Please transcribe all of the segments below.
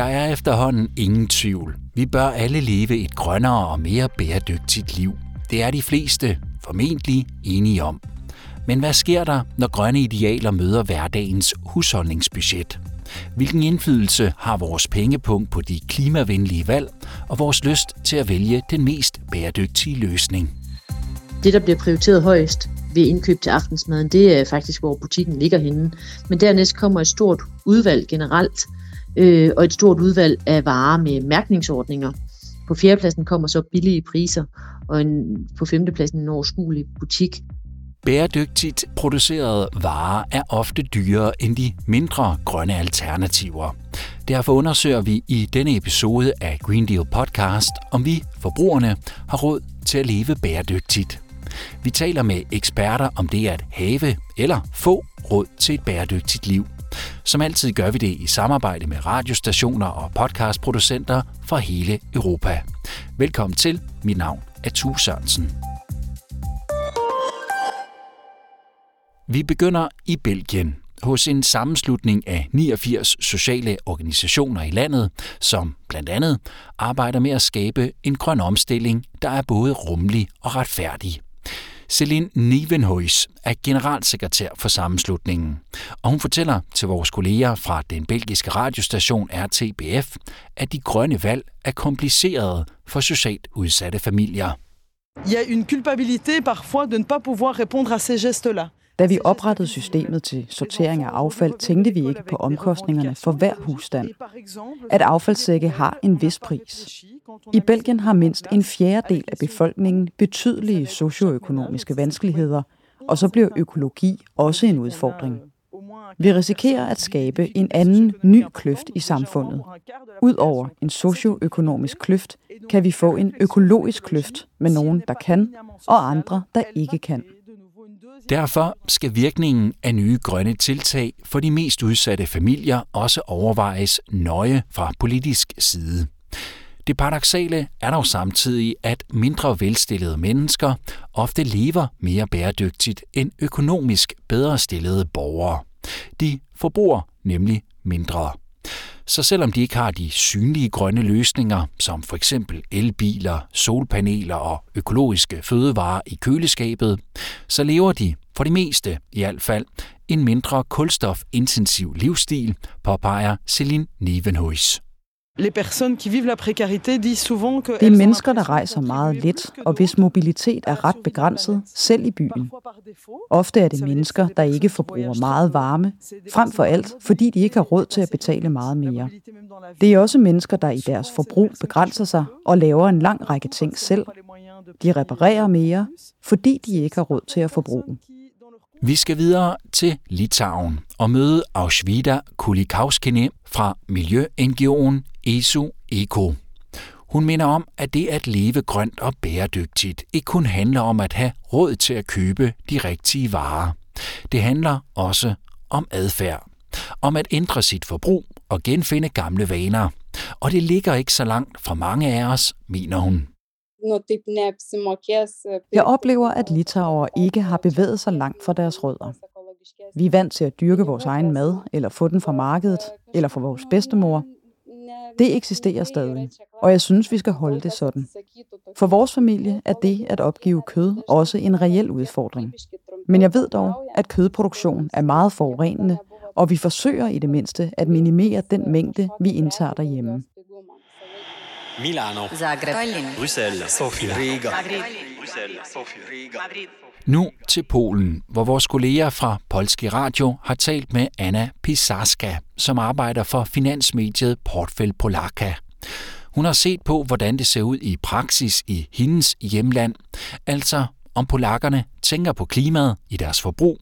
Der er efterhånden ingen tvivl. Vi bør alle leve et grønnere og mere bæredygtigt liv. Det er de fleste formentlig enige om. Men hvad sker der, når grønne idealer møder hverdagens husholdningsbudget? Hvilken indflydelse har vores pengepunkt på de klimavenlige valg og vores lyst til at vælge den mest bæredygtige løsning? Det, der bliver prioriteret højst ved indkøb til aftensmaden, det er faktisk, hvor butikken ligger henne. Men dernæst kommer et stort udvalg generelt, øh, og et stort udvalg af varer med mærkningsordninger. På fjerdepladsen kommer så billige priser, og en, på femtepladsen en overskuelig butik. Bæredygtigt producerede varer er ofte dyrere end de mindre grønne alternativer. Derfor undersøger vi i denne episode af Green Deal Podcast, om vi, forbrugerne, har råd til at leve bæredygtigt. Vi taler med eksperter om det at have eller få råd til et bæredygtigt liv. Som altid gør vi det i samarbejde med radiostationer og podcastproducenter fra hele Europa. Velkommen til. Mit navn er Tue Sørensen. Vi begynder i Belgien hos en sammenslutning af 89 sociale organisationer i landet, som blandt andet arbejder med at skabe en grøn omstilling, der er både rummelig og retfærdig. Celine Nivenhuis er generalsekretær for sammenslutningen, og hun fortæller til vores kolleger fra den belgiske radiostation RTBF, at de grønne valg er komplicerede for socialt udsatte familier. Il y a une culpabilité parfois de ne pas pouvoir répondre à ces gestes-là. Da vi oprettede systemet til sortering af affald, tænkte vi ikke på omkostningerne for hver husstand. At affaldssække har en vis pris. I Belgien har mindst en fjerdedel af befolkningen betydelige socioøkonomiske vanskeligheder, og så bliver økologi også en udfordring. Vi risikerer at skabe en anden ny kløft i samfundet. Udover en socioøkonomisk kløft, kan vi få en økologisk kløft med nogen, der kan, og andre, der ikke kan. Derfor skal virkningen af nye grønne tiltag for de mest udsatte familier også overvejes nøje fra politisk side. Det paradoxale er dog samtidig, at mindre velstillede mennesker ofte lever mere bæredygtigt end økonomisk bedre stillede borgere. De forbruger nemlig mindre. Så selvom de ikke har de synlige grønne løsninger, som for eksempel elbiler, solpaneler og økologiske fødevarer i køleskabet, så lever de, for det meste i hvert fald, en mindre kulstofintensiv livsstil, påpeger Celine Nevenhuis. Det er mennesker, der rejser meget lidt, og hvis mobilitet er ret begrænset, selv i byen. Ofte er det mennesker, der ikke forbruger meget varme, frem for alt, fordi de ikke har råd til at betale meget mere. Det er også mennesker, der i deres forbrug begrænser sig og laver en lang række ting selv. De reparerer mere, fordi de ikke har råd til at forbruge. Vi skal videre til Litauen og møde Auschwida Kulikauskine fra miljø-NGO'en ESU Eko. Hun minder om, at det at leve grønt og bæredygtigt ikke kun handler om at have råd til at købe de rigtige varer. Det handler også om adfærd. Om at ændre sit forbrug og genfinde gamle vaner. Og det ligger ikke så langt fra mange af os, mener hun. Jeg oplever, at litauer ikke har bevæget sig langt fra deres rødder. Vi er vant til at dyrke vores egen mad, eller få den fra markedet, eller fra vores bedstemor. Det eksisterer stadig, og jeg synes, vi skal holde det sådan. For vores familie er det at opgive kød også en reel udfordring. Men jeg ved dog, at kødproduktion er meget forurenende, og vi forsøger i det mindste at minimere den mængde, vi indtager derhjemme. Milano, Zagreb, Bruxelles, Sofia, Riga, nu til Polen, hvor vores kolleger fra Polski Radio har talt med Anna Pisarska, som arbejder for finansmediet Portfel Polaka. Hun har set på, hvordan det ser ud i praksis i hendes hjemland, altså om polakkerne tænker på klimaet i deres forbrug,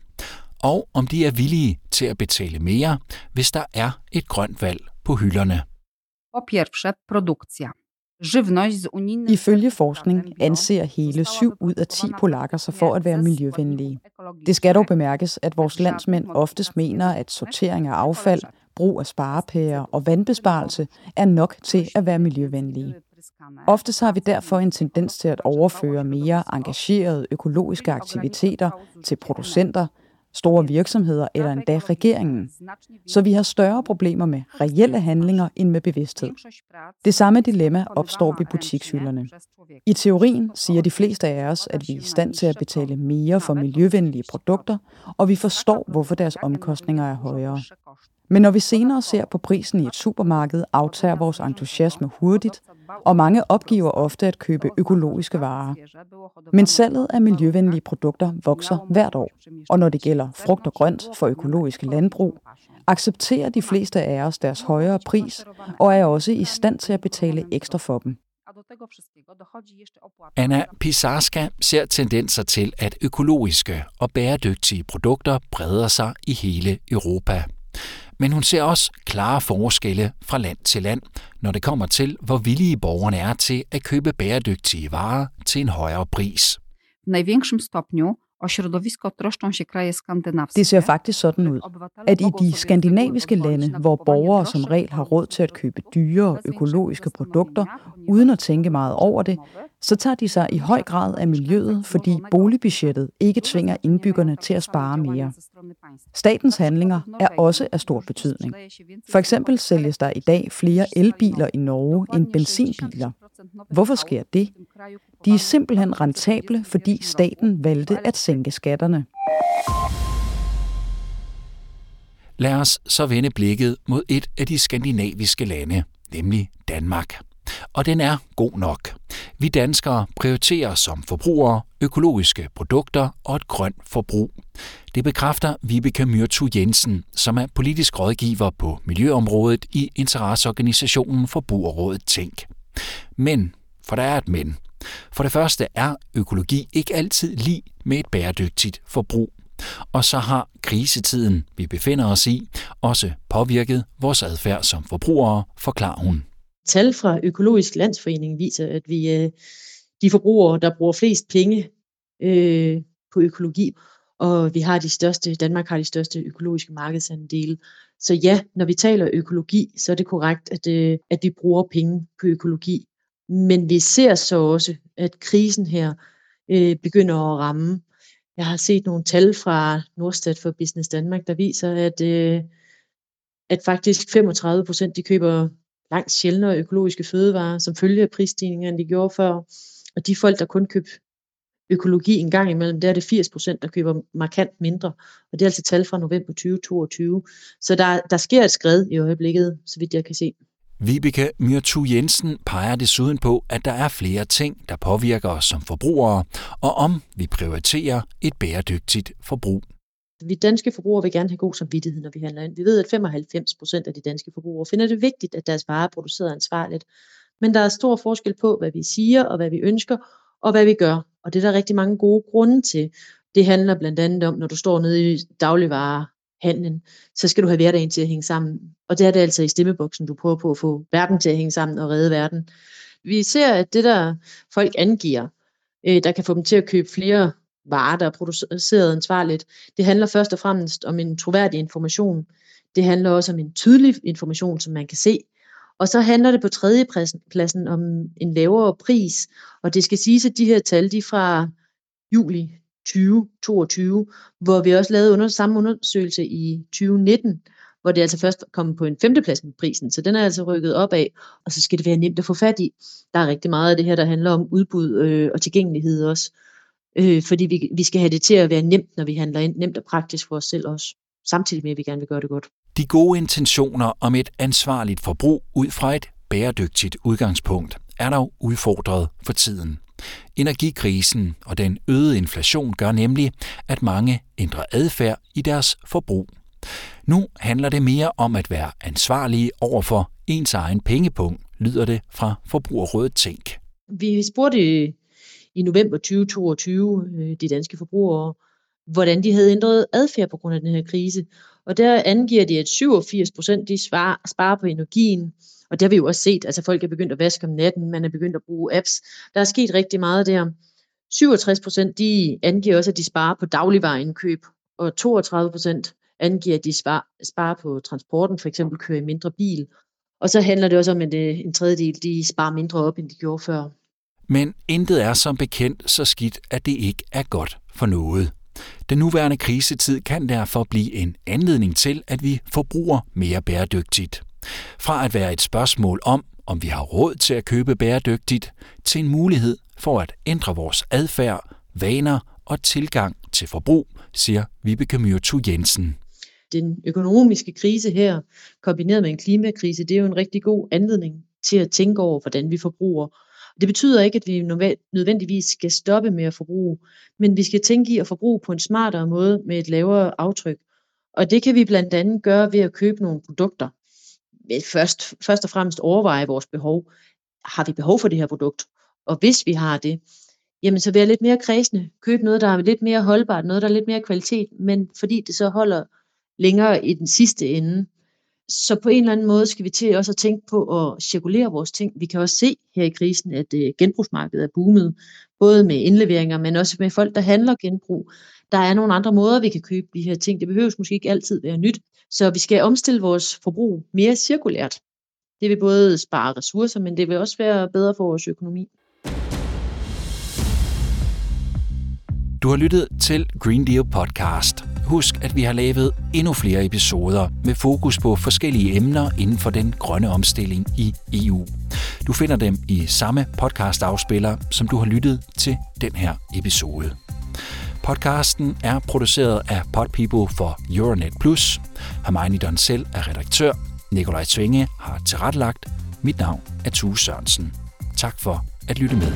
og om de er villige til at betale mere, hvis der er et grønt valg på hylderne. Po pierwsze, produkcja. Ifølge forskning anser hele 7 ud af 10 polakker sig for at være miljøvenlige. Det skal dog bemærkes, at vores landsmænd oftest mener, at sortering af affald, brug af sparepærer og vandbesparelse er nok til at være miljøvenlige. Oftest har vi derfor en tendens til at overføre mere engagerede økologiske aktiviteter til producenter, store virksomheder eller endda regeringen. Så vi har større problemer med reelle handlinger end med bevidsthed. Det samme dilemma opstår ved butikshylderne. I teorien siger de fleste af os, at vi er i stand til at betale mere for miljøvenlige produkter, og vi forstår, hvorfor deres omkostninger er højere. Men når vi senere ser på prisen i et supermarked, aftager vores entusiasme hurtigt, og mange opgiver ofte at købe økologiske varer. Men salget af miljøvenlige produkter vokser hvert år, og når det gælder frugt og grønt for økologiske landbrug, accepterer de fleste af os deres højere pris og er også i stand til at betale ekstra for dem. Anna Pisarska ser tendenser til, at økologiske og bæredygtige produkter breder sig i hele Europa. Men hun ser også klare forskelle fra land til land, når det kommer til, hvor villige borgerne er til at købe bæredygtige varer til en højere pris. W największym stopniu det ser faktisk sådan ud, at i de skandinaviske lande, hvor borgere som regel har råd til at købe dyre økologiske produkter, uden at tænke meget over det, så tager de sig i høj grad af miljøet, fordi boligbudgettet ikke tvinger indbyggerne til at spare mere. Statens handlinger er også af stor betydning. For eksempel sælges der i dag flere elbiler i Norge end benzinbiler. Hvorfor sker det? De er simpelthen rentable, fordi staten valgte at sænke skatterne. Lad os så vende blikket mod et af de skandinaviske lande, nemlig Danmark. Og den er god nok. Vi danskere prioriterer som forbrugere økologiske produkter og et grønt forbrug. Det bekræfter Vibeke Myrtu Jensen, som er politisk rådgiver på miljøområdet i interesseorganisationen Forbrugerrådet Tænk. Men, for der er et men. For det første er økologi ikke altid lige med et bæredygtigt forbrug. Og så har krisetiden, vi befinder os i, også påvirket vores adfærd som forbrugere, forklarer hun. Tal fra Økologisk Landsforening viser, at vi er de forbrugere, der bruger flest penge øh, på økologi, og vi har de største, Danmark har de største økologiske markedsandele. Så ja, når vi taler økologi, så er det korrekt, at, øh, at vi bruger penge på økologi. Men vi ser så også, at krisen her øh, begynder at ramme. Jeg har set nogle tal fra Nordstat for Business Danmark, der viser, at, øh, at faktisk 35 procent de køber langt sjældnere økologiske fødevarer, som følge af prisstigninger, end de gjorde før. Og de folk, der kun købte økologi en gang imellem, der er det 80 procent, der køber markant mindre. Og det er altså tal fra november 2022. Så der, der sker et skred i øjeblikket, så vidt jeg kan se. Vibeke Myrtu Jensen peger desuden på, at der er flere ting, der påvirker os som forbrugere, og om vi prioriterer et bæredygtigt forbrug. Vi danske forbrugere vil gerne have god samvittighed, når vi handler ind. Vi ved, at 95 procent af de danske forbrugere finder det vigtigt, at deres varer er produceret ansvarligt. Men der er stor forskel på, hvad vi siger og hvad vi ønsker, og hvad vi gør. Og det er der rigtig mange gode grunde til. Det handler blandt andet om, når du står nede i handlen, så skal du have hverdagen til at hænge sammen. Og det er det altså i stemmeboksen, du prøver på at få verden til at hænge sammen og redde verden. Vi ser, at det der folk angiver, øh, der kan få dem til at købe flere varer, der er produceret ansvarligt. Det handler først og fremmest om en troværdig information. Det handler også om en tydelig information, som man kan se. Og så handler det på tredje pladsen om en lavere pris. Og det skal siges, at de her tal, de er fra juli 2022, hvor vi også lavede under, samme undersøgelse i 2019, hvor det altså først kom på en femteplads med prisen. Så den er altså rykket op af, og så skal det være nemt at få fat i. Der er rigtig meget af det her, der handler om udbud øh, og tilgængelighed også øh, fordi vi, vi skal have det til at være nemt, når vi handler ind, nemt og praktisk for os selv også, samtidig med, at vi gerne vil gøre det godt. De gode intentioner om et ansvarligt forbrug ud fra et bæredygtigt udgangspunkt er dog udfordret for tiden. Energikrisen og den øgede inflation gør nemlig, at mange ændrer adfærd i deres forbrug. Nu handler det mere om at være ansvarlige over for ens egen pengepunkt, lyder det fra Forbrugerrådet Tænk. Vi spurgte i november 2022, øh, de danske forbrugere, hvordan de havde ændret adfærd på grund af den her krise. Og der angiver de, at 87 procent de sparer på energien, og det har vi jo også set, altså folk er begyndt at vaske om natten, man er begyndt at bruge apps. Der er sket rigtig meget der. 67 procent de angiver også, at de sparer på dagligvareindkøb, og 32 procent angiver, at de sparer, på transporten, for eksempel kører i mindre bil. Og så handler det også om, at øh, en tredjedel de sparer mindre op, end de gjorde før. Men intet er som bekendt så skidt, at det ikke er godt for noget. Den nuværende krisetid kan derfor blive en anledning til, at vi forbruger mere bæredygtigt. Fra at være et spørgsmål om, om vi har råd til at købe bæredygtigt, til en mulighed for at ændre vores adfærd, vaner og tilgang til forbrug, siger Vibeke Myrtu Jensen. Den økonomiske krise her, kombineret med en klimakrise, det er jo en rigtig god anledning til at tænke over, hvordan vi forbruger. Det betyder ikke, at vi nødvendigvis skal stoppe med at forbruge, men vi skal tænke i at forbruge på en smartere måde med et lavere aftryk. Og det kan vi blandt andet gøre ved at købe nogle produkter. Først, først og fremmest overveje vores behov. Har vi behov for det her produkt? Og hvis vi har det, jamen så være lidt mere kredsende. Køb noget, der er lidt mere holdbart, noget, der er lidt mere kvalitet, men fordi det så holder længere i den sidste ende. Så på en eller anden måde skal vi til også at tænke på at cirkulere vores ting. Vi kan også se her i krisen, at øh, genbrugsmarkedet er boomet, både med indleveringer, men også med folk, der handler genbrug. Der er nogle andre måder, vi kan købe de her ting. Det behøves måske ikke altid være nyt. Så vi skal omstille vores forbrug mere cirkulært. Det vil både spare ressourcer, men det vil også være bedre for vores økonomi. Du har lyttet til Green Deal Podcast. Husk, at vi har lavet endnu flere episoder med fokus på forskellige emner inden for den grønne omstilling i EU. Du finder dem i samme podcast-afspiller, som du har lyttet til den her episode. Podcasten er produceret af Podpeople for Euronet Plus. Hermione Donsel er redaktør. Nikolaj Tvinge har tilrettelagt. Mit navn er Tue Sørensen. Tak for at lytte med.